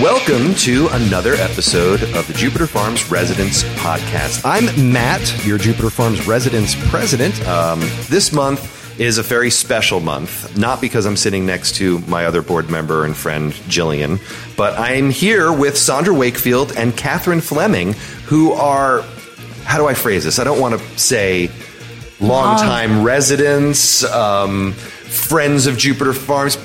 Welcome to another episode of the Jupiter Farms Residents Podcast. I'm Matt, your Jupiter Farms Residents President. Um, this month is a very special month, not because I'm sitting next to my other board member and friend, Jillian, but I'm here with Sandra Wakefield and Catherine Fleming, who are, how do I phrase this? I don't want to say longtime residents, um, friends of Jupiter Farms.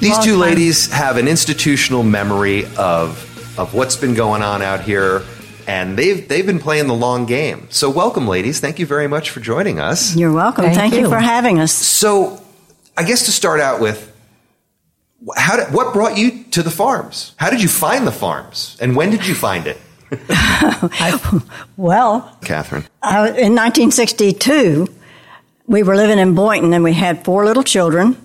These two time. ladies have an institutional memory of of what's been going on out here, and they've they've been playing the long game. So, welcome, ladies. Thank you very much for joining us. You're welcome. Thank Thank, you. you. for having us. So, I guess to start out with, how did, what brought you to the farms? How did you find the farms, and when did you find it, Well, Catherine? I, in 1962, we were living in Boynton and we had four little children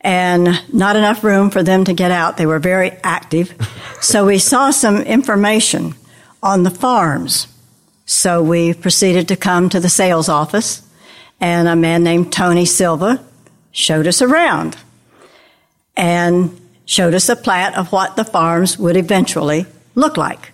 and not enough room for them to get out. They were very active. so we saw some information on the farms. So we proceeded to come to the sales office and a man named Tony Silva showed us around and showed us a plat of what the farms would eventually look like.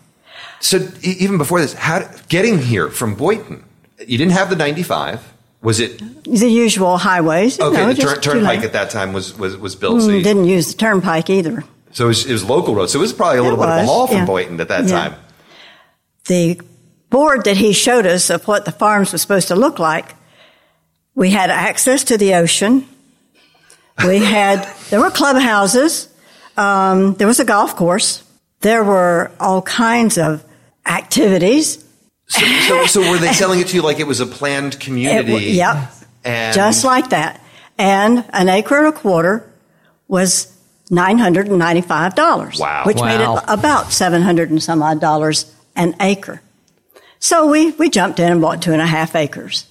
So, even before this, how getting here from Boynton? You didn't have the ninety five. Was it The usual highways. okay? know, the two turnpike at that time was was, was built. so, Mm, you- didn't use the turnpike either. so it, was, it was local roads. So it was probably a little It bit of a haul from yeah. Boynton at that Yeah. time. The board that he showed us of what the farms were supposed to look like, we had access to the ocean. We had, there were clubhouses. Um, there was a golf course. There were all kinds of activities. So, so, so were they selling it to you like it was a planned community? w- yep. And just like that. And an acre and a quarter was $995. Wow. Which made it about 700 and some odd dollars an acre. So we, we jumped in and bought two and a half acres.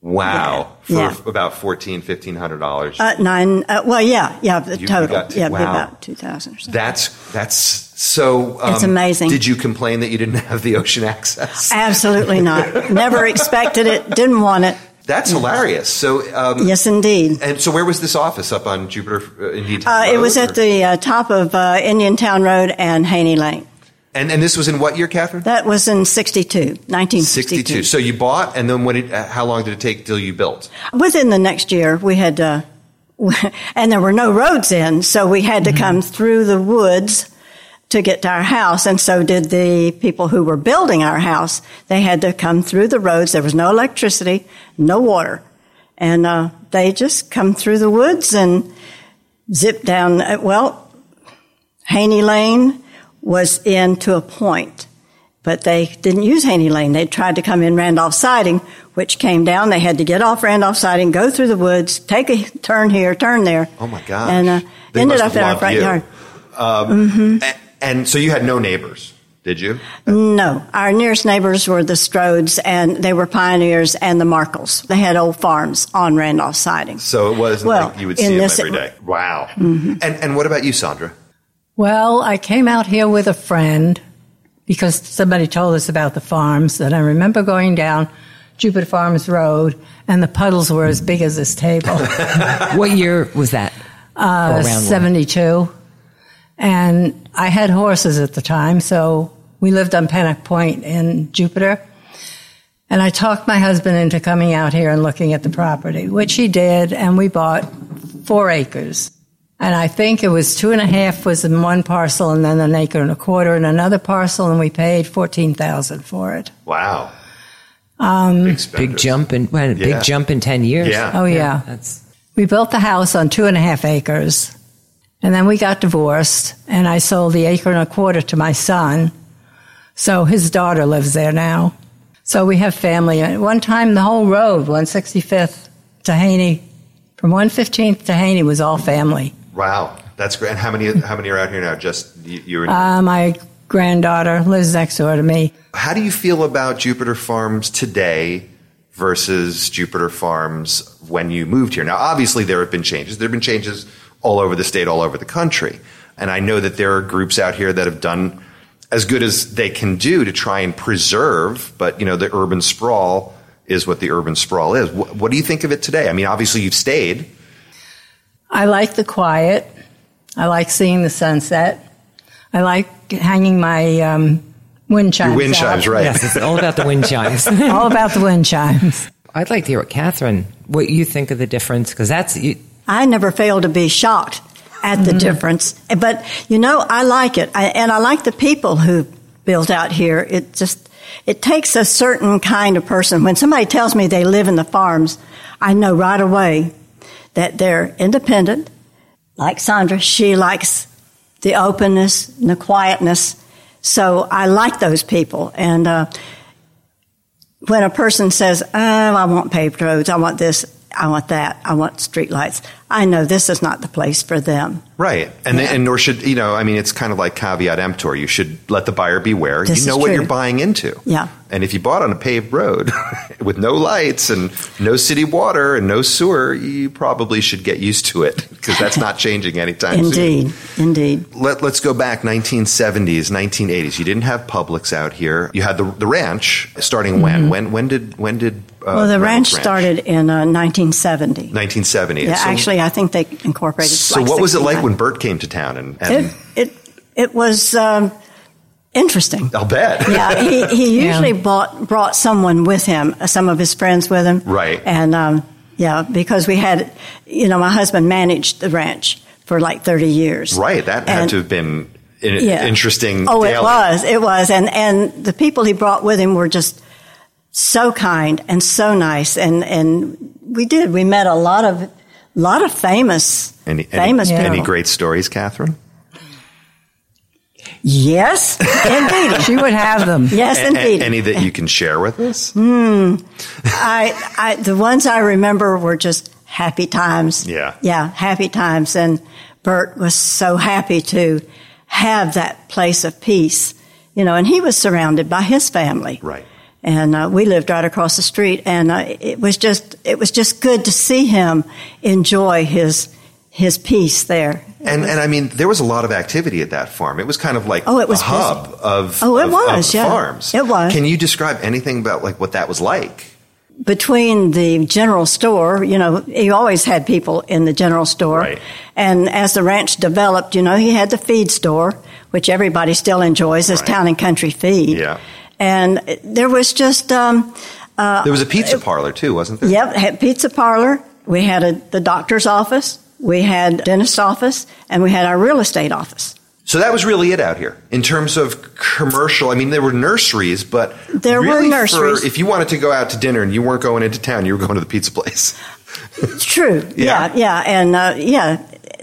Wow, for Yeah. about fourteen, fifteen hundred dollars. Uh, nine, uh, well, yeah, yeah, the You- you total. got to- yeah, it'd be wow. about 2000 or something. that's that's so. Um, It's amazing. Did you complain that you didn't have the ocean access? Absolutely not. Never expected it, didn't want it. That's hilarious. So, um, Yes, indeed. and so where was this office up on Jupiter uh, Indian Uh, Town it was at the uh, top of uh, Indiantown Road and Haney Lane. And and this was in what year, Catherine? That was in 62, 1962. Sixty-two. So you bought, and then what? Did, uh, how long did it take till you built? Within the next year, we had, uh, and there were no roads in, so we had to come through the woods to get to our house, and so did the people who were building our house. They had to come through the roads. There was no electricity, no water, and uh, they just come through the woods and zip down. uh, Well, Haney Lane was in to a point, but they didn't use Haney Lane. They tried to come in Randolph Siding, which came down. They had to get off Randolph Siding, go through the woods, take a turn here, turn there. Oh my God! And uh, ended up in our front you. yard. Um, a- and, so you had no neighbors, did you? No, our nearest neighbors were the Strodes, and they were pioneers, and the Markles. They had old farms on Randolph Siding. So it wasn't Well, like you would see them every day. Wow. Mm-hmm. And and what about you, Sandra? Well, I came out here with a friend because somebody told us about the farms, and I remember going down Jupiter Farms Road, and the puddles were as big as this table. What year was that? Uh, Or around 72. And I had horses at the time, so we lived on Pennock Point in Jupiter. And I talked my husband into coming out here and looking at the property, which he did, and we bought four acres. And I think it was two and a half was in one parcel, and then an acre and a quarter in another parcel, and we paid fourteen thousand for it. Wow. Um, big. Big jump in well, Yeah. big jump in ten years. Yeah. Oh yeah. That's We built the house on two and a half acres. And then we got divorced, and I sold the acre and a quarter to my son. So his daughter lives there now. So we have family. At one time, the whole road, 165th to Haney, from 115th to Haney was all family. Wow. That's great. And how many how many are out here now? Just you, you and Uh, my granddaughter lives next door to me. How do you feel about Jupiter Farms today versus Jupiter Farms when you moved here? Now, obviously, there have been changes. There have been changes all over the state, all over the country. And I know that there are groups out here that have done as good as they can do to try and preserve, but you know, the urban sprawl is what the urban sprawl is. What, what do you think of it today? I mean, obviously you've stayed. I like the quiet. I like seeing the sunset. I like hanging my um, wind chimes. Your wind out. chimes, right? Yes, it's all about the wind chimes. All about the wind chimes. I'd like to hear what Catherine, what you think of the difference, because that's you, I never fail to be shocked at the difference. But, you know, I like it. I, and I like the people who built out here. It just, it takes a certain kind of person. When somebody tells me they live in the farms, I know right away that they're independent. Like Sandra, she likes the openness and the quietness. So I like those people. And, uh, when a person says, "Oh, I want paved roads, I want this, I want that, I want streetlights," I know this is not the place for them. Right. And, and nor should, you know, I mean, it's kind of like caveat emptor. You should let the buyer beware. This you know what true. you're buying into. Yeah. And if you bought on a paved road with no lights and no city water and no sewer, you probably should get used to it because that's not changing anytime soon. Indeed, indeed. Let, let's go back 1970s, 1980s. You didn't have Publix out here. You had the, the ranch starting when? When when did when did uh, Mm-hmm. Well, the ranch Reynolds started in uh, 1970. 1970. Yeah, So- actually, I think they incorporated. So like what was it like when Burt came to town? And, and it it it was um, interesting? I'll bet. yeah, he, he Yeah. usually brought brought someone with him, uh, some of his friends with him. Right. And um, yeah, because we had, you know, my husband managed the ranch for like thirty years. Right. That had to have been an yeah. interesting. Oh, it was. It was. And and the people he brought with him were just so kind and so nice. And and we did. We met a lot of lot of famous Any, famous any, people. any great stories, Catherine? Yes, indeed. She would have them. Yes, A- a- indeed. any that you can share with us? Hmm. I, I, the ones I remember were just happy times. Yeah. Yeah, happy times. And Burt was so happy to have that place of peace, you know, and he was surrounded by his family. Right. And uh, we lived right across the street, and uh, it was just it was just good to see him enjoy his his peace there. And and I mean, there was a lot of activity at that farm. It was kind of like Oh, it was a hub of Oh, it of- was, of yeah. farms. It was. Can you describe anything about like what that was like? between the general store, you know, he always had people in the general store. Right. And as the ranch developed, you know, he had the feed store, which everybody still enjoys as Right. town and country feed. Yeah. And there was just, um, There was a pizza parlor too, wasn't there? yep, had pizza parlor. We had a, the doctor's office. We had dentist's office and we had our real estate office. So that was really it out here in terms of commercial. I mean, there were nurseries, but There were nurseries. For, if you wanted to go out to dinner and you weren't going into town, you were going to the pizza place. It's true. Yeah. Yeah, yeah, and uh, yeah,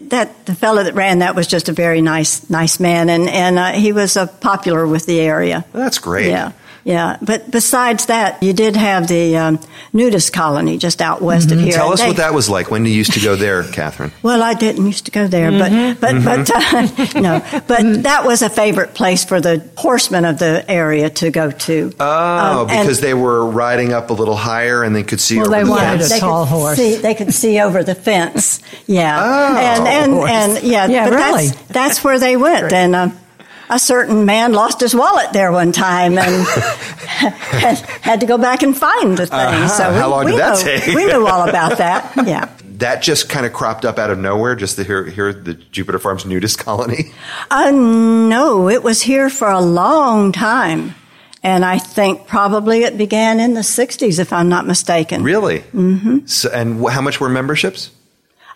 that the fellow that ran that was just a very nice, nice man, and and uh, he was uh, popular with the area. That's great. Yeah, yeah. But besides that, you did have the um, nudist colony just out west of here. Mm-hmm. Tell us they- what that was like when you used to go there, Catherine. Well, I didn't used to go there, Mm-hmm. but but but uh, no, but that was a favorite place for the horsemen of the area to go to. Oh, Um, because they were riding up a little higher and they could see Well, over they the wanted fence. a they tall horse. See, they could see over the fence. Yeah, Oh. and and, and yeah, Yeah, but really. that's that's where they went. And um, a certain man lost his wallet there one time and had, to go back and find the thing. Uh-huh. So we, How long we did that know, take? We knew all about that. Yeah. That just kind of cropped up out of nowhere, just to hear, hear the Jupiter Farms nudist colony. Uh, no, it was here for a long time. And I think probably it began in the 60s, if I'm not mistaken. Really? Mm-hmm. So, and how much were memberships?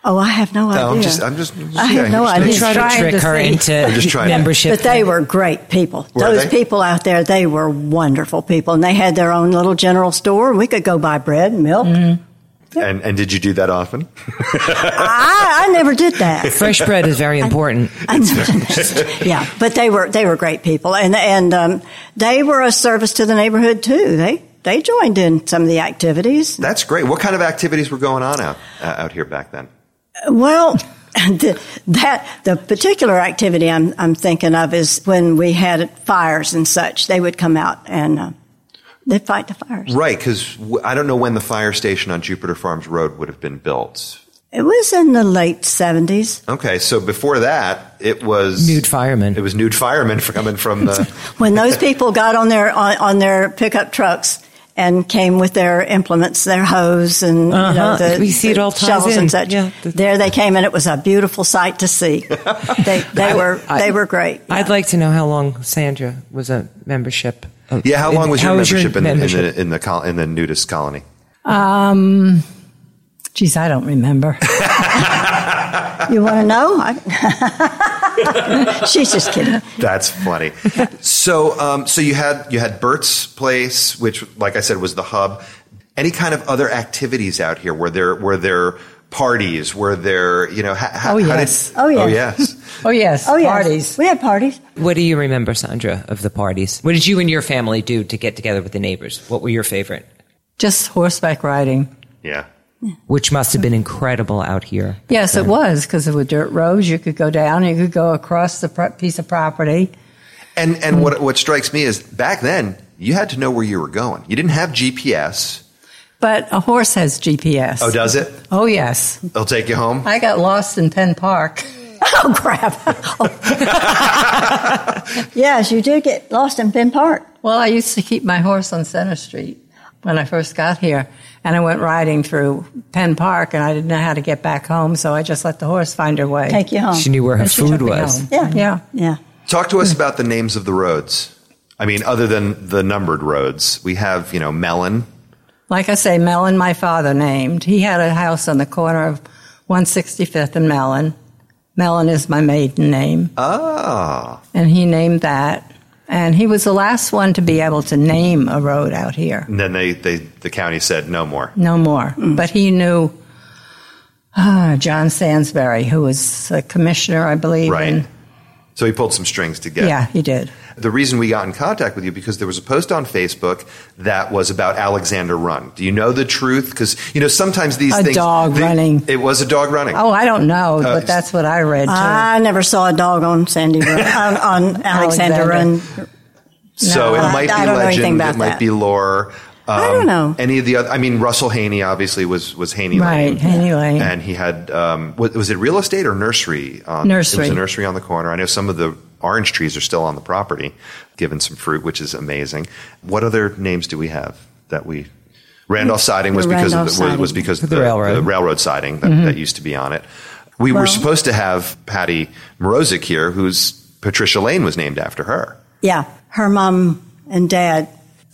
Oh, I have no idea. No, I'm just, I'm just, just I have yeah, no idea. We He's try to trick to her see. into I'm just trying membership. But they were great people. Were Those they? people out there, they were wonderful people. And they had their own little general store. We could go buy bread, and milk. Mm-hmm. And, and did you do that often? I, I never did that. Fresh bread is very important. I never yeah, but they were they were great people, and and um, they were a service to the neighborhood too. They they joined in some of the activities. That's great. What kind of activities were going on out uh, out here back then? Well, the, that the particular activity I'm I'm thinking of is when we had fires and such. They would come out and uh, they'd fight the fires. Right, because I don't know when the fire station on Jupiter Farms Road would have been built. It was in the late seventies. Okay, so before that, it was Nude firemen. It was nude firemen coming from the. when those people got on their on, on their pickup trucks and came with their implements, their hose and you know, Uh-huh. the, We see it all ties shovels in. and such. Yeah, there they came, and it was a beautiful sight to see. they they were I- they were great. I'd like to know how long Sandra was a membership. of- Yeah, how long was your how membership, in, membership? in the in the col- in the nudist colony? Um, geez, I don't remember. You want to know? I, she's just kidding. That's funny. so, um, so you had you had Burt's place, which, like I said, was the hub. Any kind of other activities out here? Were there were there parties? Were there you know? Ha, ha, Oh, how did- yes. Oh, yes. Oh yes. Oh yes, Oh yeah, parties. We had parties. What do you remember, Sandra, of the parties? What did you and your family do to get together with the neighbors? What were your favorite? Just horseback riding. yeah. Which must have been incredible out here. Yes, it was because there were dirt roads. You could go down. You could go across the pro- piece of property. And and what what strikes me is back then you had to know where you were going. You didn't have GPS. But a horse has GPS. Oh, does it? Oh, yes. It'll take you home. I got lost in Penn Park. Oh crap! yes, you did get lost in Penn Park. Well, I used to keep my horse on Center Street when I first got here. And I went riding through Penn Park and I didn't know how to get back home, so I just let the horse find her way. Take you home. She knew where her And food was. Yeah. Yeah. Yeah. Talk to us about the names of the roads. I mean, other than the numbered roads, we have you know Mellon. Like I say, Mellon, my father named. He had a house on the corner of 165th and Mellon. Mellon is my maiden name. Ah, And he named that. And he was the last one to be able to name a road out here. and then they, they the county said no more. No more. But he knew ah, John Sansbury, who was a commissioner, I believe. Right. And, So he pulled some strings together. yeah, he did. The reason we got in contact with you because there was a post on Facebook that was about Alexander Run. Do you know the truth? Because you know sometimes these A things. dog they- running. It was a dog running. Oh, I don't know, Uh, but that's what I read too. I never saw a dog on Sandy Run, on, on Alexander Run. so no, it I- might I be don't know legend. about It might that. be lore. Um, I don't know. any of the other. I mean, Russell Haney obviously was was Haney Right, Lane. Haney Lane. and he had um, was, was it real estate or nursery? On, It Nursery. was a nursery on the corner. I know some of the orange trees are still on the property, giving some fruit, which is amazing. What other names do we have that we? Randolph siding was The because Randolph of the, was- was siding. because of The the, railroad. the railroad siding that, that used to be on it. We were supposed to have Patty Morozik here, whose Patricia Lane was named after her. Yeah, her mom and dad.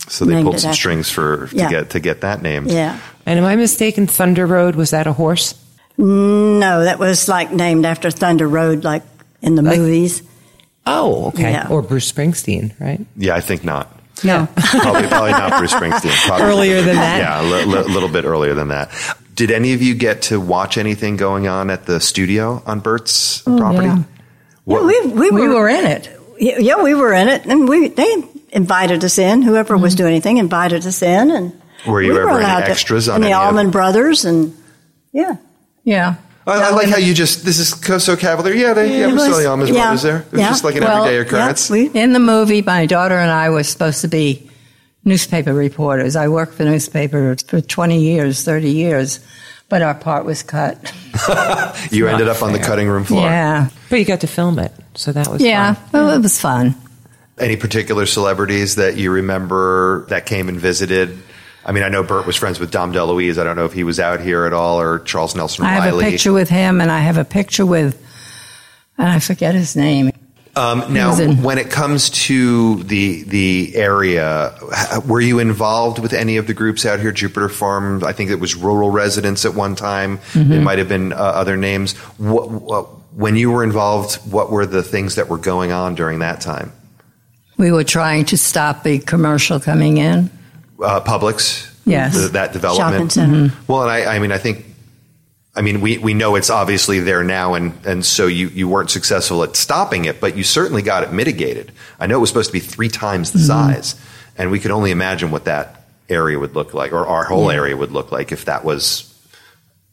So they pulled it some after- strings for to Yeah. get to get that named. Yeah. And am I mistaken? Thunder Road was that a horse? No, that was like named after Thunder Road, like in the Like- movies. Oh, okay. Yeah. Or Bruce Springsteen, right? Yeah, I think not. No. Probably, probably not Bruce Springsteen. Probably, Earlier than that? Yeah, a li- li- little bit earlier than that. Did any of you get to watch anything going on at the studio on Burt's oh, property? yeah. What- we, we, we were, were in it. Yeah, yeah, we were in it, and we they invited us in. Whoever was mm-hmm. doing anything invited us in, and Were you we ever any allowed to- extras on and the any of- Allman Brothers, and yeah, Yeah. I, I like how you just this is co- so cavalier. Yeah, they, yeah, It we saw was- the Almonds yeah, brothers there. It was yeah. just like an Well, everyday occurrence. yeah, In the movie, my daughter and I were supposed to be newspaper reporters. I worked for newspapers for 20 years, 30 years, but our part was cut. you ended up on the cutting room floor. Yeah. But you got to film it, so that was Yeah. fun. Well, it was fun. Any particular celebrities that you remember that came and visited? I mean, I know Burt was friends with Dom DeLuise. I don't know if he was out here at all or Charles Nelson I have a picture with him, and I have a picture with, and I forget his name. Um, now, in- when it comes to the the area, were you involved with any of the groups out here? Jupiter Farm, I think it was Rural Residents at one time. Mm-hmm. It might have been uh, other names. What, what, when you were involved, what were the things that were going on during that time? We were trying to stop the commercial coming in. Uh, Publix, Yes. th- that development. shopping center. Well, and I, I mean, I think, I mean, we, we know it's obviously there now, and, and so you, you weren't successful at stopping it, but you certainly got it mitigated. I know it was supposed to be three times the size, and we could only imagine what that area would look like, or our whole area would look like if that was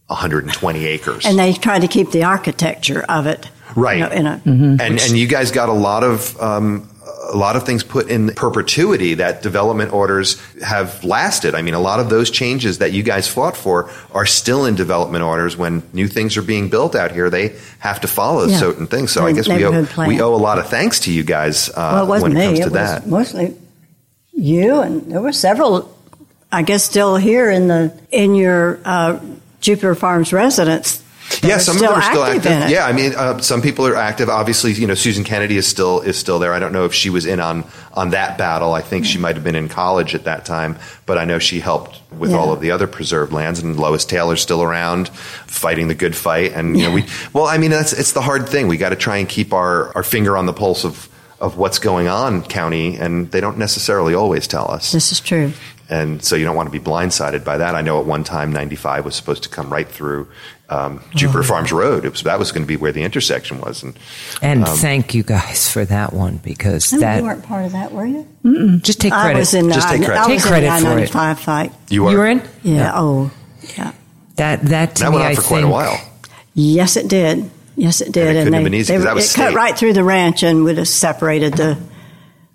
120 acres. and they tried to keep the architecture of it, Right. You know, in a, and and you guys got a lot of um, a lot of things put in perpetuity that development orders have lasted. I mean, a lot of those changes that you guys fought for are still in development orders. When new things are being built out here, they have to follow Yeah. certain things. So I guess we owe, plan. we owe a lot of thanks to you guys uh, well, it wasn't when it me. comes to it that. mostly you, and there were several I guess, still here in the in your uh, Jupiter Farms residence. Yeah, some of them are still in active. Yeah, I mean, uh, some people are active. Obviously, you know, Susan Kennedy is still is still there. I don't know if she was in on on that battle. I think she might have been in college at that time, but I know she helped with Yeah. all of the other preserved lands. And Lois Taylor's still around, fighting the good fight. And you know, we well, I mean, that's it's the hard thing. We got to try and keep our our finger on the pulse of of what's going on county, and they don't necessarily always tell us. This is true. and so you don't want to be blindsided by that. I know at one time, 95 was supposed to come right through um, Jupiter Farms Road. It was that was going to be where the intersection was, and And Um, thank you guys for that one because No, that you weren't part of that, were you? just take credit. I credit. was in the Just take credit. I Take credit in the for it. Fight. you were, you were in Yeah. Oh, yeah. that. That to that me, went on I for think, quite a while. Yes, it did. Yes, it did. And it couldn't they, have been easy they 'cause were- that was it cut right through the ranch and would have separated the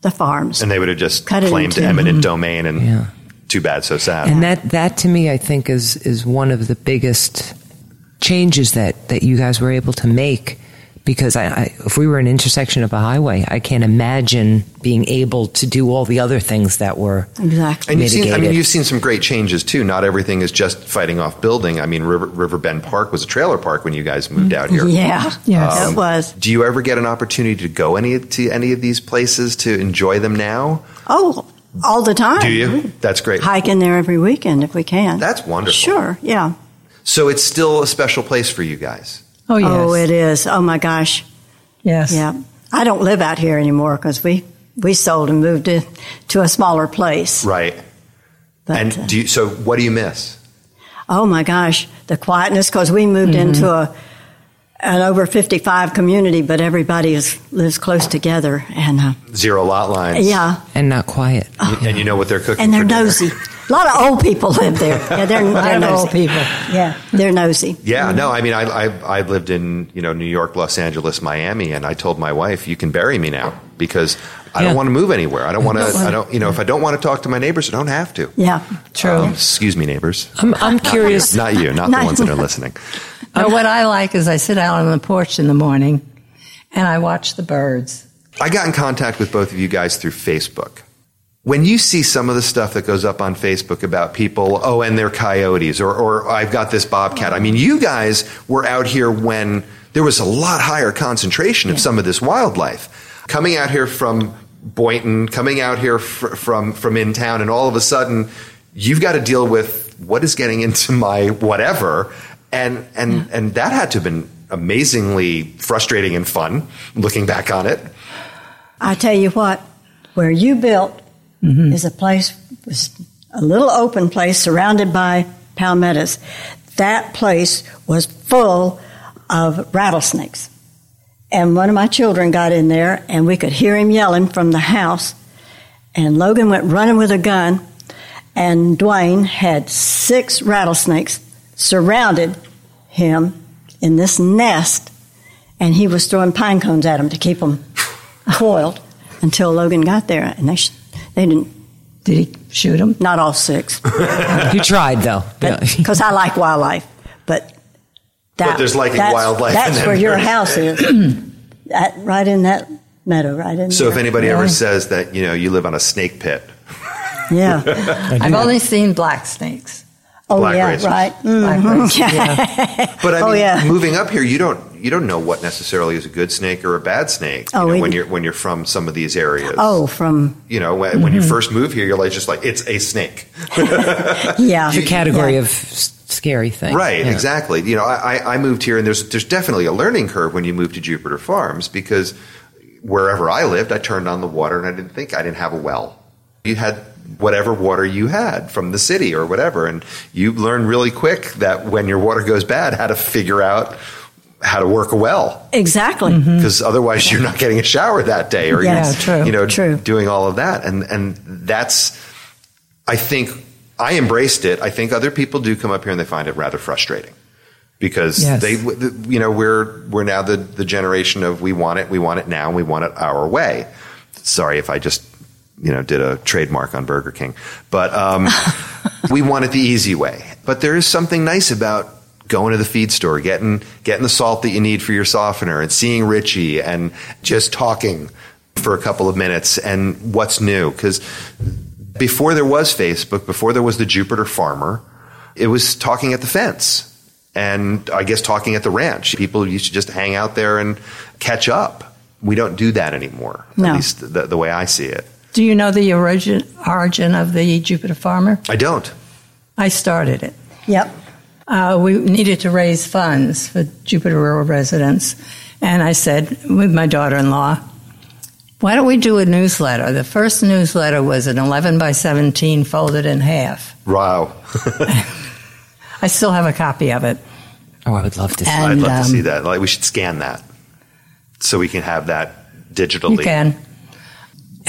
the farms. And they would have just Cut it claimed into- eminent domain, and Yeah. too bad, so sad. And that that to me, I think is is one of the biggest changes that that you guys were able to make. Because I, I, if we were an intersection of a highway, I can't imagine being able to do all the other things that were exactly. And you've seen, I mean, you've seen some great changes too. Not everything is just fighting off building. I mean, River, Bend Park was a trailer park when you guys moved out here. Yeah. Yes. it um, was. Do you ever get an opportunity to go any to any of these places to enjoy them now? Oh, all the time. Do you? That's great. Hike in there every weekend if we can. That's wonderful. Sure. Yeah. So it's still a special place for you guys. Oh, yes. Oh, it is. Oh my gosh. Yes. Yeah. I don't live out here anymore because we we sold and moved in to a smaller place. Right. But, uh, and do you, so what do you miss? oh my gosh, the quietness because we moved into a an over fifty five community, but everybody is lives close together, and uh, Zero lot lines. yeah, and not quiet. And you know what they're cooking and they're for nosy. A lot of old people live there. Yeah, they're, they're nosy. old people. Yeah, they're nosy. Yeah, no, I mean, I, I I lived in you know New York, Los Angeles, Miami, and I told my wife, "You can bury me now because I Yeah. don't want to move anywhere. I don't want to. I don't, you know, if I don't want to talk to my neighbors, I don't have to. Yeah, True. Um, excuse me, neighbors. I'm, I'm curious. Not you, not the ones that are listening. Now, what I like is I sit out on the porch in the morning and I watch the birds. I got in contact with both of you guys through Facebook. When you see some of the stuff that goes up on Facebook about people, oh, and they're coyotes, or, or I've got this bobcat. I mean, you guys were out here when there was a lot higher concentration of some of this wildlife. Coming out here from Boynton, coming out here fr- from, from in town, and all of a sudden, you've got to deal with what is getting into my whatever. And, and, and that had to have been amazingly frustrating and fun looking back on it. I tell you what, where you built Mm-hmm. is a place was a little open place surrounded by palmettos. That place was full of rattlesnakes. And one of my children got in there and we could hear him yelling from the house. And Logan went running with a gun and Dwayne had six rattlesnakes surrounded him in this nest and he was throwing pine cones at them to keep them coiled until Logan got there, and they sh- they didn't. Did he shoot them? Not all six, You tried though. Yeah. because I like wildlife, but that, But there's liking that's- wildlife That's and then where your house is, that, right in that meadow, right in. So if there. anybody ever says that you know you live on a snake pit, yeah, I've only seen black snakes. Oh Black yeah, races. right. Black Mhm. races, yeah. but I Oh, mean, yeah. moving up here, you don't you don't know what necessarily is a good snake or a bad snake. You Oh, know, we- when you're when you're from some of these areas. Oh, from you know when, when you first move here, you're like just like it's a snake, yeah, the category Yeah. of scary thing. right? Yeah. Exactly. You know, I, I- I moved here, and there's there's definitely a learning curve when you move to Jupiter Farms because wherever I lived, I turned on the water, and I didn't think I didn't have a well. You had whatever water you had from the city or whatever, and you learn really quick that when your water goes bad, how to figure out how to work a well. Exactly. Mm-hmm. because otherwise you're not getting a shower that day or Yeah, you're, true, you know true. doing all of that. And and that's I think I embraced it. I think other people do come up here and they find it rather frustrating. Because Yes. they you know we're we're now the the generation of we want it we want it now and we want it our way. Sorry if I just you know did a trademark on Burger King but um, we want it the easy way but there is something nice about going to the feed store, getting getting the salt that you need for your softener, and seeing Richie, and just talking for a couple of minutes, and what's new because before there was Facebook, before there was the Jupiter Farmer, it was talking at the fence. And I guess talking at the ranch. People used to just hang out there and catch up. We don't do that anymore. No. At least the, the way I see it. Do you know the origin, origin of the Jupiter Farmer? I don't. I started it. Yep. Uh, we needed to raise funds for Jupiter rural residents. And I said, with my daughter in law, why don't we do a newsletter? The first newsletter was an 11 by 17 folded in half. Wow. I still have a copy of it. Oh, I would love to see. And- I'd love um, to see that. Like we should scan that so we can have that digitally. You can.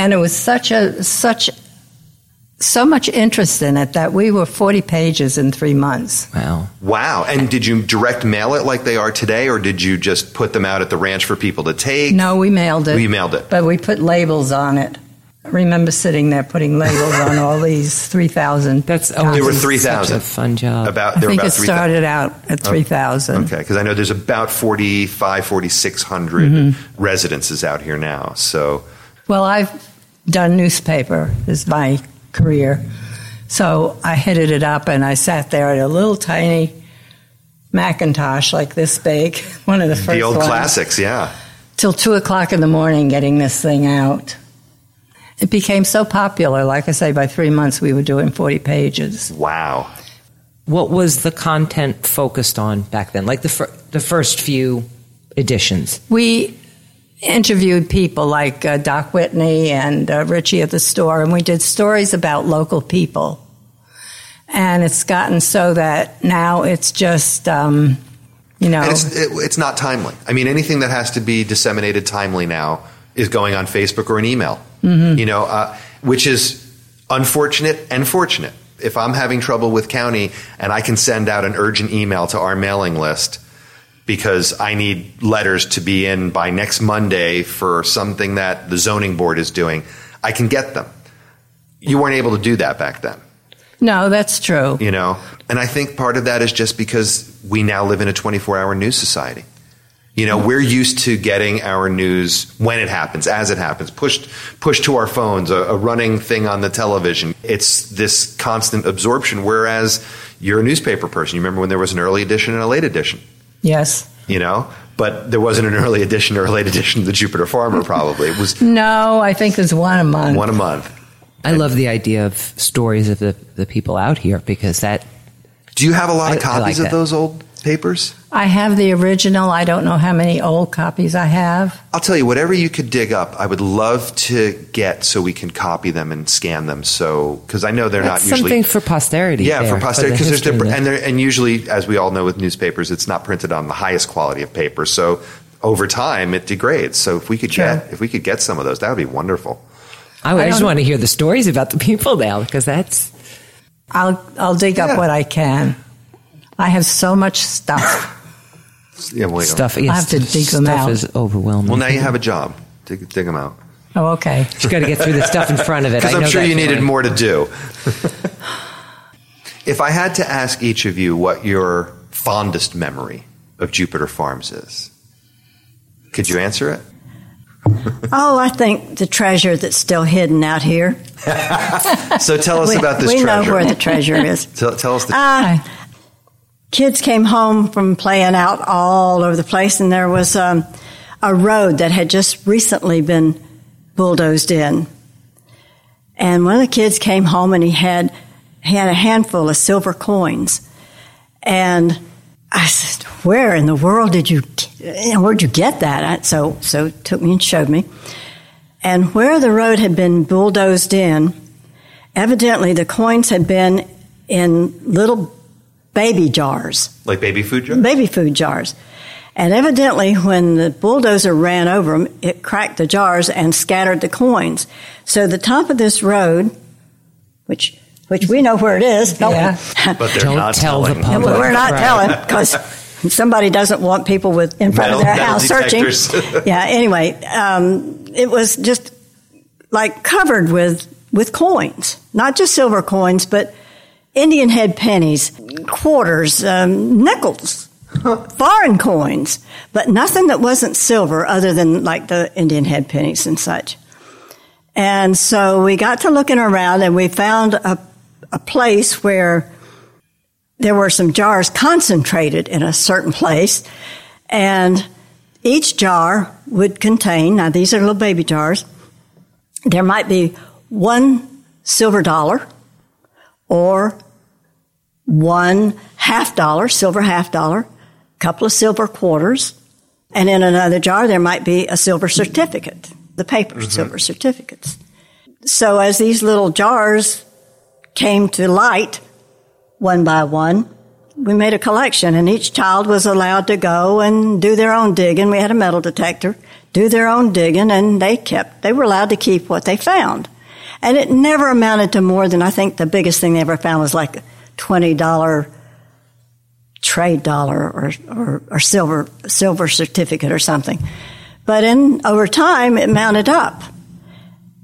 And it was such a such so much interest in it that we were 40 pages in three months. Wow. Wow. And did you direct mail it like they are today, or did you just put them out at the ranch for people to take? No, we mailed it. We mailed it. But we put labels on it. I remember sitting there putting labels on all these 3,000. That's copies. There were always 3,000. Such a fun job. About I there were think about it 3,000. started out at 3,000. Okay, because I know there's about 45, 4,600 Mm-hmm. residences out here now. So, Well, I've done newspaper is my career. So I headed it up and I sat there at a little tiny Macintosh like this big, one of the first the old ones, classics, yeah. till two o'clock in the morning getting this thing out. It became so popular. Like I say, by three months we were doing 40 pages. Wow. what was the content focused on back then? Like the fir- the first few editions. We interviewed people like uh, Doc Whitney and uh, Richie at the store, and we did stories about local people. And it's gotten so that now it's just, um, you know, And it's, it, it's not timely. I mean, anything that has to be disseminated timely now is going on Facebook or an email, Mm-hmm. you know, uh, which is unfortunate and fortunate. If I'm having trouble with county and I can send out an urgent email to our mailing list because I need letters to be in by next Monday for something that the zoning board is doing, I can get them. You weren't able to do that back then. No, that's true. you know? And i think part of that is just because we now live in a 24 hour news society. You know we're used to getting our news when it happens as it happens pushed pushed to our phones a, a running thing on the television. It's this constant absorption whereas you're a newspaper person. You remember when there was an early edition and a late edition Yes. you know but there wasn't an early edition or a late edition of the jupiter farmer probably it was No, I think there's one a month. one a month I love the idea of stories of the, the people out here because that do you have a lot of I- I like copies of that. those old papers I have the original. I don't know how many old copies I have. I'll tell you, whatever you could dig up, I would love to get so we can copy them and scan them. So, because I know they're that's not usually. something for posterity. yeah, there, for posterity, the because there's different, and and, and usually, as we all know with newspapers, it's not printed on the highest quality of paper. So, over time, it degrades. So, if we could Sure. get, if we could get some of those, that would be wonderful. I, I just want to hear the stories about the people now because that's I'll I'll dig Yeah. up what I can. I have so much stuff. Yeah, well, stuff. I have to dig them stuff out. is overwhelming. Well, now you have a job. Dig, dig them out. Oh, okay. you got to get through the stuff in front of it. Because I I'm know sure you needed more to do. if I had to ask each of you what your fondest memory of Jupiter Farms is, could you answer it? Oh, I think the treasure that's still hidden out here. So tell us we about this we treasure. know where the treasure is. tell, tell us the. Uh, kids came home from playing out all over the place, and there was um, a road that had just recently been bulldozed in. And one of the kids came home, and he had he had a handful of silver coins, and I said, "Where in the world did you? Where'd you get that?" I, so so took me and showed me, and where the road had been bulldozed in, evidently the coins had been in little baby jars, like baby food jars? baby food jars. And evidently, when the bulldozer ran over them, it cracked the jars and scattered the coins. So the top of this road, which which we know where it is, don't we? Yeah. But they're Don't not tell the telling. public. We're not Right. telling because somebody doesn't want people with in front Metal- of their metal house searching. yeah. Anyway, um, it was just like covered with with coins, not just silver coins, but Indian head pennies, quarters, um, nickels, foreign coins, but nothing that wasn't silver other than like the Indian head pennies and such. And so we got to looking around and we found a, a place where there were some jars concentrated in a certain place. And each jar would contain, now these are little baby jars, there might be one silver dollar or one half dollar, silver half dollar, a couple of silver quarters, and in another jar there might be a silver certificate, the paper Mm-hmm. silver certificates. So as these little jars came to light, one by one, we made a collection and each child was allowed to go and do their own digging. We had a metal detector, do their own digging and they kept, they were allowed to keep what they found. And it never amounted to more than I think the biggest thing they ever found was like $20 trade dollar or, or, or silver, silver certificate or something. But in, over time, it mounted up.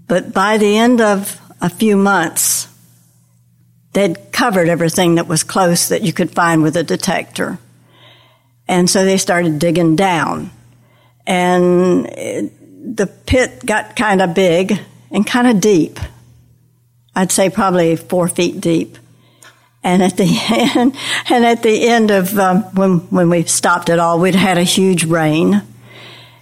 But by the end of a few months, they'd covered everything that was close that you could find with a detector. And so they started digging down. And it, the pit got kind of big and kind of deep. I'd say probably four feet deep. And at the end, and at the end of um, when when we stopped it all, we'd had a huge rain,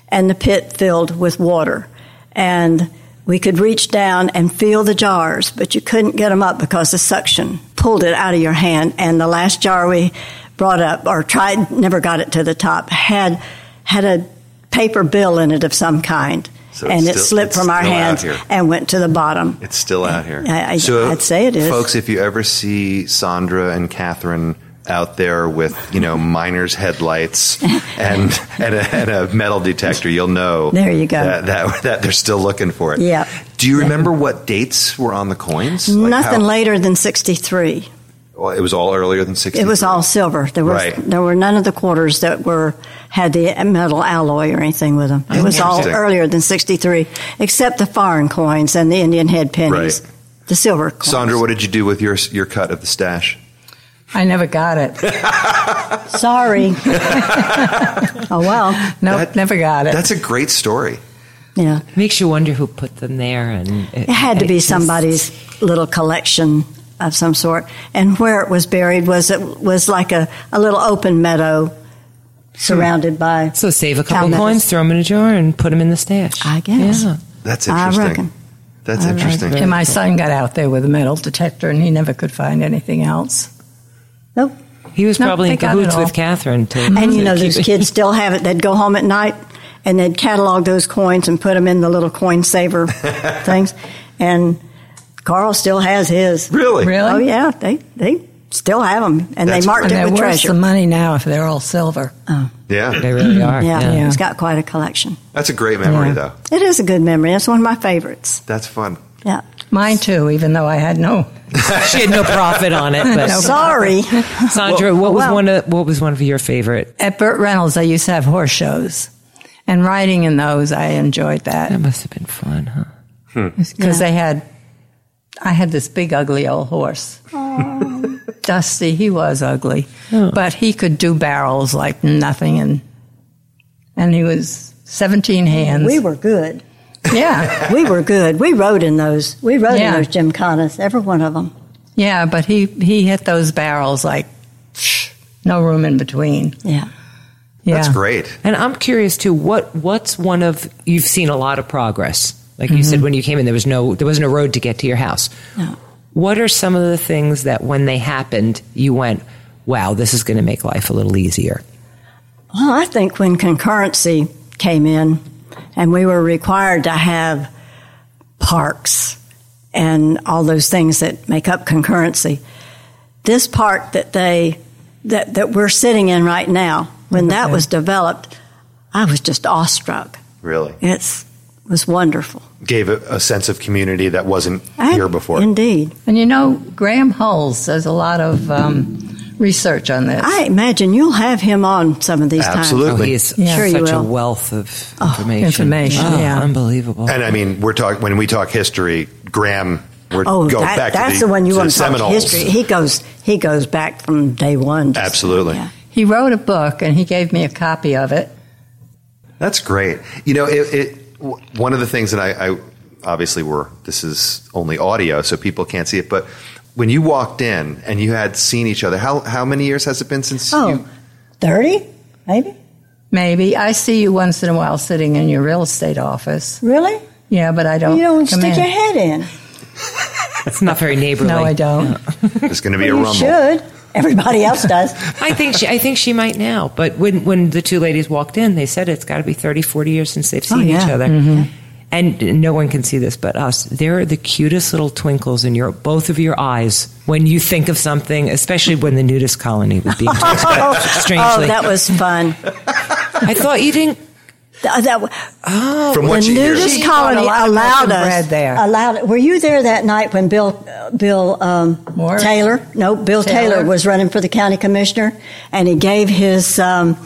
and the pit filled with water, and we could reach down and feel the jars, but you couldn't get them up because the suction pulled it out of your hand. And the last jar we brought up or tried, never got it to the top, had had a paper bill in it of some kind. So and it slipped from our hands and went to the bottom. It's still out here. I- I- so, I'd say it is. Folks, if you ever see Sandra and Catherine out there with, you know, miner's headlights and and a, and a metal detector, you'll know. There you go. That, that, that they're still looking for it. Yeah. Do you remember what dates were on the coins? Like Nothing how- later than 63. Well, it was all earlier than 60. It was all silver. There was Right. there were none of the quarters that were had the metal alloy or anything with them. It oh, was all earlier than 63, except the foreign coins and the Indian head pennies. Right. The silver coins. Sandra, what did you do with your your cut of the stash? I never got it. Sorry. oh well. Nope, That- never got it. That's a great story. Yeah. Makes you wonder who put them there, and It had to be somebody's little collection of some sort. And where it was buried was it was like a, a little open meadow surrounded by So save a couple Cow coins, throw them in a jar, and put them in the stash. I guess. Yeah. That's interesting. I interesting. reckon. That's I reckon. interesting. and my son got out there with a metal detector and he never could find anything else. Nope. He was No, probably in they cahoots with Catherine to. And you know, keep those kids still have it. They'd go home at night and they'd catalog those coins and put them in the little coin saver things. And Carl still has his. Really? Really? Oh yeah, they they still have them, and That's they marked And it they're with worth treasure. some money now if they're all silver. Oh. Yeah. They really are. yeah, Yeah. he's got quite a collection. That's a great memory, Yeah. though. It is a good memory. It's one of my favorites. That's fun. Yeah. Mine too, even though I had no. she had no profit on it. But Sorry. Sandra, what was well- one of what was one of your favorite? At Burt Reynolds, I used to have horse shows. And riding in those, I enjoyed That that must have been fun, huh? because they had. I had this big, ugly old horse. Dusty, he was ugly, oh. but he could do barrels like nothing, and and he was seventeen hands. we were good. yeah, We were good. We rode in those. We rode Yeah. in those gymkhanas. Every one of them. yeah, but he he hit those barrels like no room in between. Yeah. Yeah, That's great. And I'm curious too. What what's one of you've seen a lot of progress. Like you said, mm-hmm. when you came in, there was no there wasn't a road to get to your house. No. What are some of the things that when they happened, you went, "Wow, this is going to make life a little easier." Well, I think when concurrency came in and we were required to have parks and all those things that make up concurrency, this park that they that, that we're sitting in right now, when that mm-hmm. was developed, I was just awestruck. Really. It's was wonderful. Gave a, a sense of community that wasn't I- here before. Indeed. and you know Graham Hulls does a lot of um, research on this. I imagine you'll have him on some of these times. Absolutely. Oh, Really? he is Yeah. Sure you such a wealth of information. information, Oh, yeah. unbelievable. and I mean, we're talking when we talk history. Graham, we're Oh, going that, back to that's the, the, one you to want the to talk Seminoles. history. He goes he goes back from day one. just- Absolutely. Yeah. he wrote a book and he gave me a copy of it. That's great. You know, it, it, w- one of the things that I, I, obviously we're this is only audio, so people can't see it. But when you walked in and you had seen each other, how how many years has it been since Oh, you? 30, maybe? Maybe I see you once in a while sitting in your real estate office. Really? Yeah, but I don't. You don't come stick in. your head in. It's not very neighborly. No, I don't. There's going to be a rumble. you rumble. should. Everybody else does. I think she, I think she might now. But when when the two ladies walked in, they said it's got to be 30, 40 years since they've oh, seen Oh, yeah. each other. Mm-hmm. And no one can see this but us. There are the cutest little twinkles in your both of your eyes when you think of something, especially when the nudist colony was being talked about. Oh, strangely, Oh, that was fun. I thought you didn't. Th- that, From the you nudist She colony bought a lot of milk allowed us. bread there. Allowed. Were you there that night when Bill uh, Bill um, Taylor? No, Bill Taylor. Taylor? was running for the county commissioner, and he gave his um,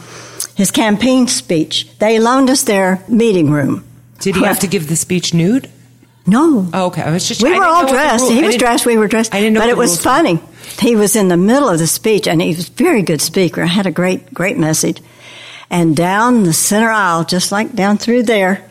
his campaign speech. They loaned us their meeting room. Did he have to give the speech nude? No. Oh, okay. I was just. We I were all know what the dressed. He was dressed. We were dressed. I didn't know but it was rules were. funny. He was in the middle of the speech, and he was a very good speaker. Had a great, great message. And down the center aisle, just like down through there,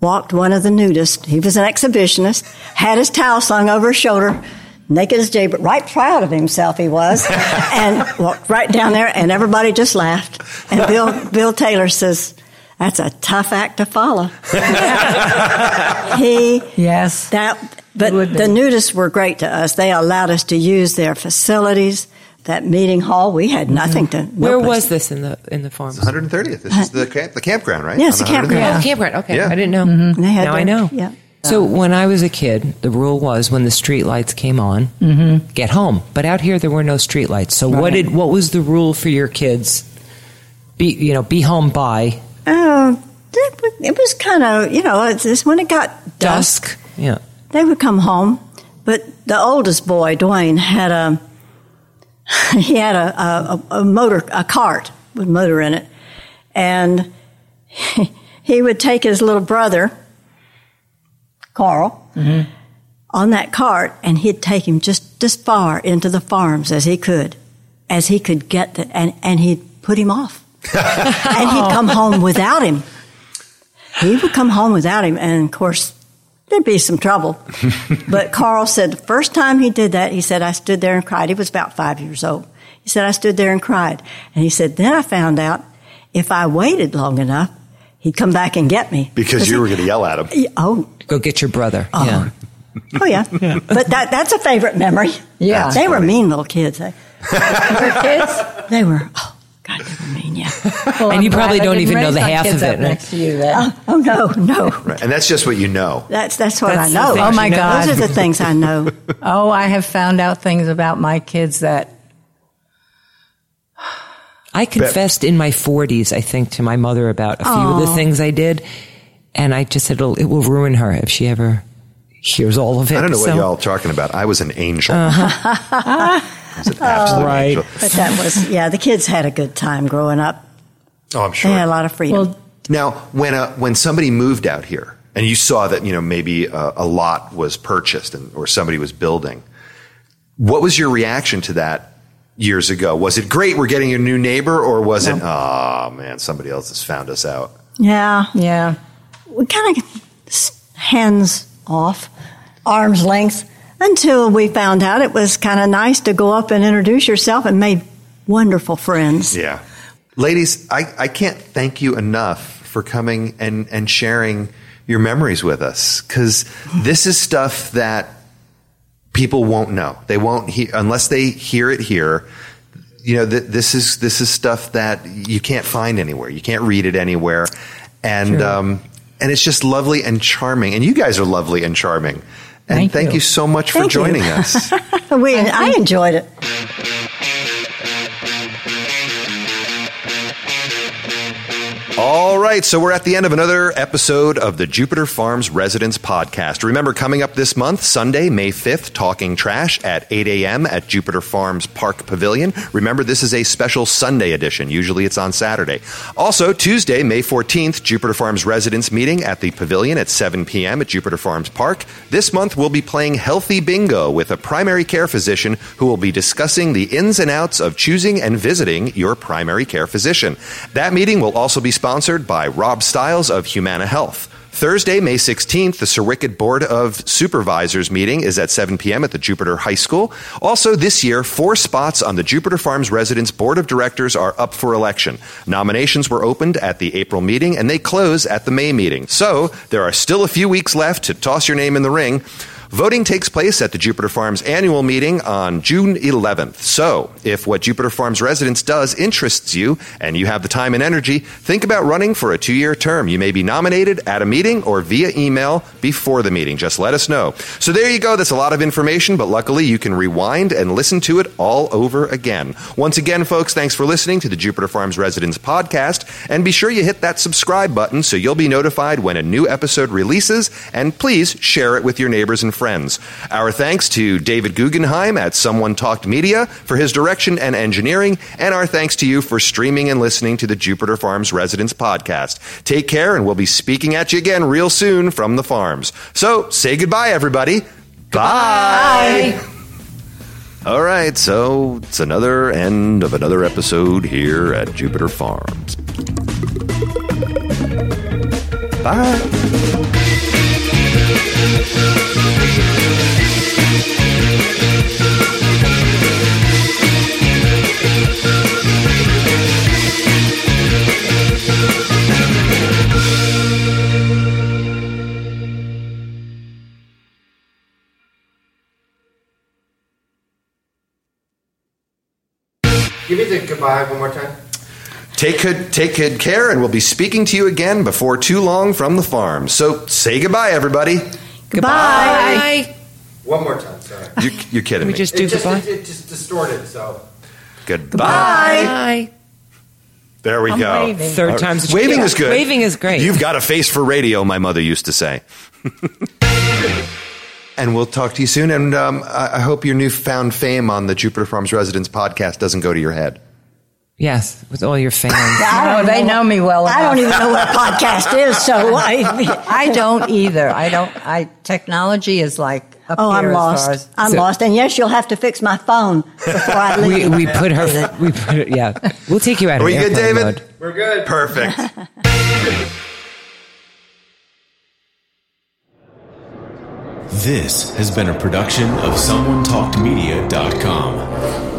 walked one of the nudists. He was an exhibitionist. Had his towel slung over his shoulder, naked as jay, but right proud of himself he was, and walked right down there, and everybody just laughed. And Bill Bill Taylor says. That's a tough act to follow. he Yes. that, but It would be. the nudists were great to us. They allowed us to use their facilities. That meeting hall, we had mm-hmm. nothing to. no Where place- was this in the in the farm? 130th. This is the uh, camp, the campground, right? Yes, the campground. 130th. Oh, campground. Okay, Yeah. I didn't know. And they had now I know. Yeah. So when I was a kid, the rule was when the street lights came on, mm-hmm. get home. But out here, there were no street lights. So what did what was the rule for your kids? Be you know be home by Oh, it was- it was kind of you know it's, it's when it got dusk, dusk. Yeah. they would come home. But the oldest boy, Dwayne, had a he had a, a, a motor a cart with motor in it, and he would take his little brother, Carl, mm-hmm. on that cart, and he'd take him just as far into the farms as he could, as he could get the, and and he'd put him off, and he'd come home without him. He would come home without him, and of course, there'd be some trouble. but Carl said the first time he did that, he said, I stood there and cried. He was about five years old. He said, I stood there and cried. And he said, then I found out if I waited long enough, he'd come back and get me. Because you were going to yell at him. he- Oh, Go get your brother. Oh. Yeah. oh yeah. But that, that's a favorite memory. Yeah. They were mean little kids. They, Your kids? they were, oh, God, they were mean, yeah. Well, And I'm you probably don't even know the half kids of it, right? Next to you, then. Oh, oh, no, no. Right. And that's just what you know. That's, that's what That's I know. Oh, my. God. Those are the things I know. Oh, I have found out things about my kids that I confessed in my 40s, I think, to my mother about a few of the things I did, and I just said it'll, ruin her if she ever hears all of it. I don't know what So- y'all are talking about. I was an angel. Uh-huh. I was an absolute Right. angel. But that was, yeah, the kids had a good time growing up. Oh, I'm They sure. had a lot of freedom. well, Now, when uh, when somebody moved out here and you saw that you know maybe a, a lot was purchased and or somebody was building, what was your reaction to that years ago? Was it great? We're getting a new neighbor, or was it? Oh man, somebody else has found us out. yeah, yeah. we kind of hands off, arm's length, until we found out it was kind of nice to go up and introduce yourself and made wonderful friends. Yeah, ladies, I, I can't thank you enough for coming and and sharing your memories with us because this is stuff that people won't know. They won't hear unless they hear it here. You know, th- this is this is stuff that you can't find anywhere. You can't read it anywhere, and um, and it's just lovely and charming. And you guys are lovely and charming. And Thank thank you. you so much for Thank you. joining us. We, I enjoyed it. All right, so we're at the end of another episode of the Jupiter Farms Residents Podcast. Remember, coming up this month, Sunday, May 5th, Talking Trash at 8 a.m. at Jupiter Farms Park Pavilion. Remember, this is a special Sunday edition. Usually it's on Saturday. Also, Tuesday, May 14th, Jupiter Farms Residents meeting at the Pavilion at 7 p.m. at Jupiter Farms Park. This month, we'll be playing Healthy Bingo with a primary care physician who will be discussing the ins and outs of choosing and visiting your primary care physician. That meeting will also be sponsored by Rob Stiles of Humana Health. Thursday, May 16th, the Sir Board of Supervisors meeting is at 7 p.m. at the Jupiter High School. Also, this year, four spots on the Jupiter Farms Residents Board of Directors are up for election. Nominations were opened at the April meeting and they close at the May meeting. So, there are still a few weeks left to toss your name in the ring. Voting takes place at the Jupiter Farms annual meeting on June 11th. So, if what Jupiter Farms residents does interests you and you have the time and energy, think about running for a two year term. You may be nominated at a meeting or via email before the meeting. Just let us know. So, there you go. That's a lot of information, but luckily you can rewind and listen to it all over again. Once again, folks, thanks for listening to the Jupiter Farms Residents podcast. And be sure you hit that subscribe button so you'll be notified when a new episode releases. And please share it with your neighbors and friends. Our thanks to David Guggenheim at Someone Talked Media for his direction and engineering, and our thanks to you for streaming and listening to the Jupiter Farms Residents podcast. Take care, and we'll be speaking at you again real soon from the farms. So say goodbye, everybody. Bye. All right, so it's another end of another episode here at Jupiter Farms. Bye. One more time. Take good, take good care, and we'll be speaking to you again before too long from the farm. So say goodbye, everybody. Goodbye. One more time. Sorry. You're, you're kidding me. We me. just do it just, goodbye. It, it just distorted. So goodbye. Bye. There we I'm go. waving. Third All right. time's a waving charm. is good. Waving is great. You've got a face for radio, my mother used to say. and we'll talk to you soon. And um, I I hope your newfound fame on the Jupiter Farms Residents podcast doesn't go to your head. Yes, with all your fans. Oh, they know me well I don't even know what a podcast is, so I. I don't either. I don't. I technology is like up Oh, here I'm as far lost. as I'm So- lost. And yes, you'll have to fix my phone before I we leave. we put her. We put her. Yeah, we'll take you out Are of we good, David? mode. we're good. Perfect. This has been a production of SomeoneTalkedMedia.com.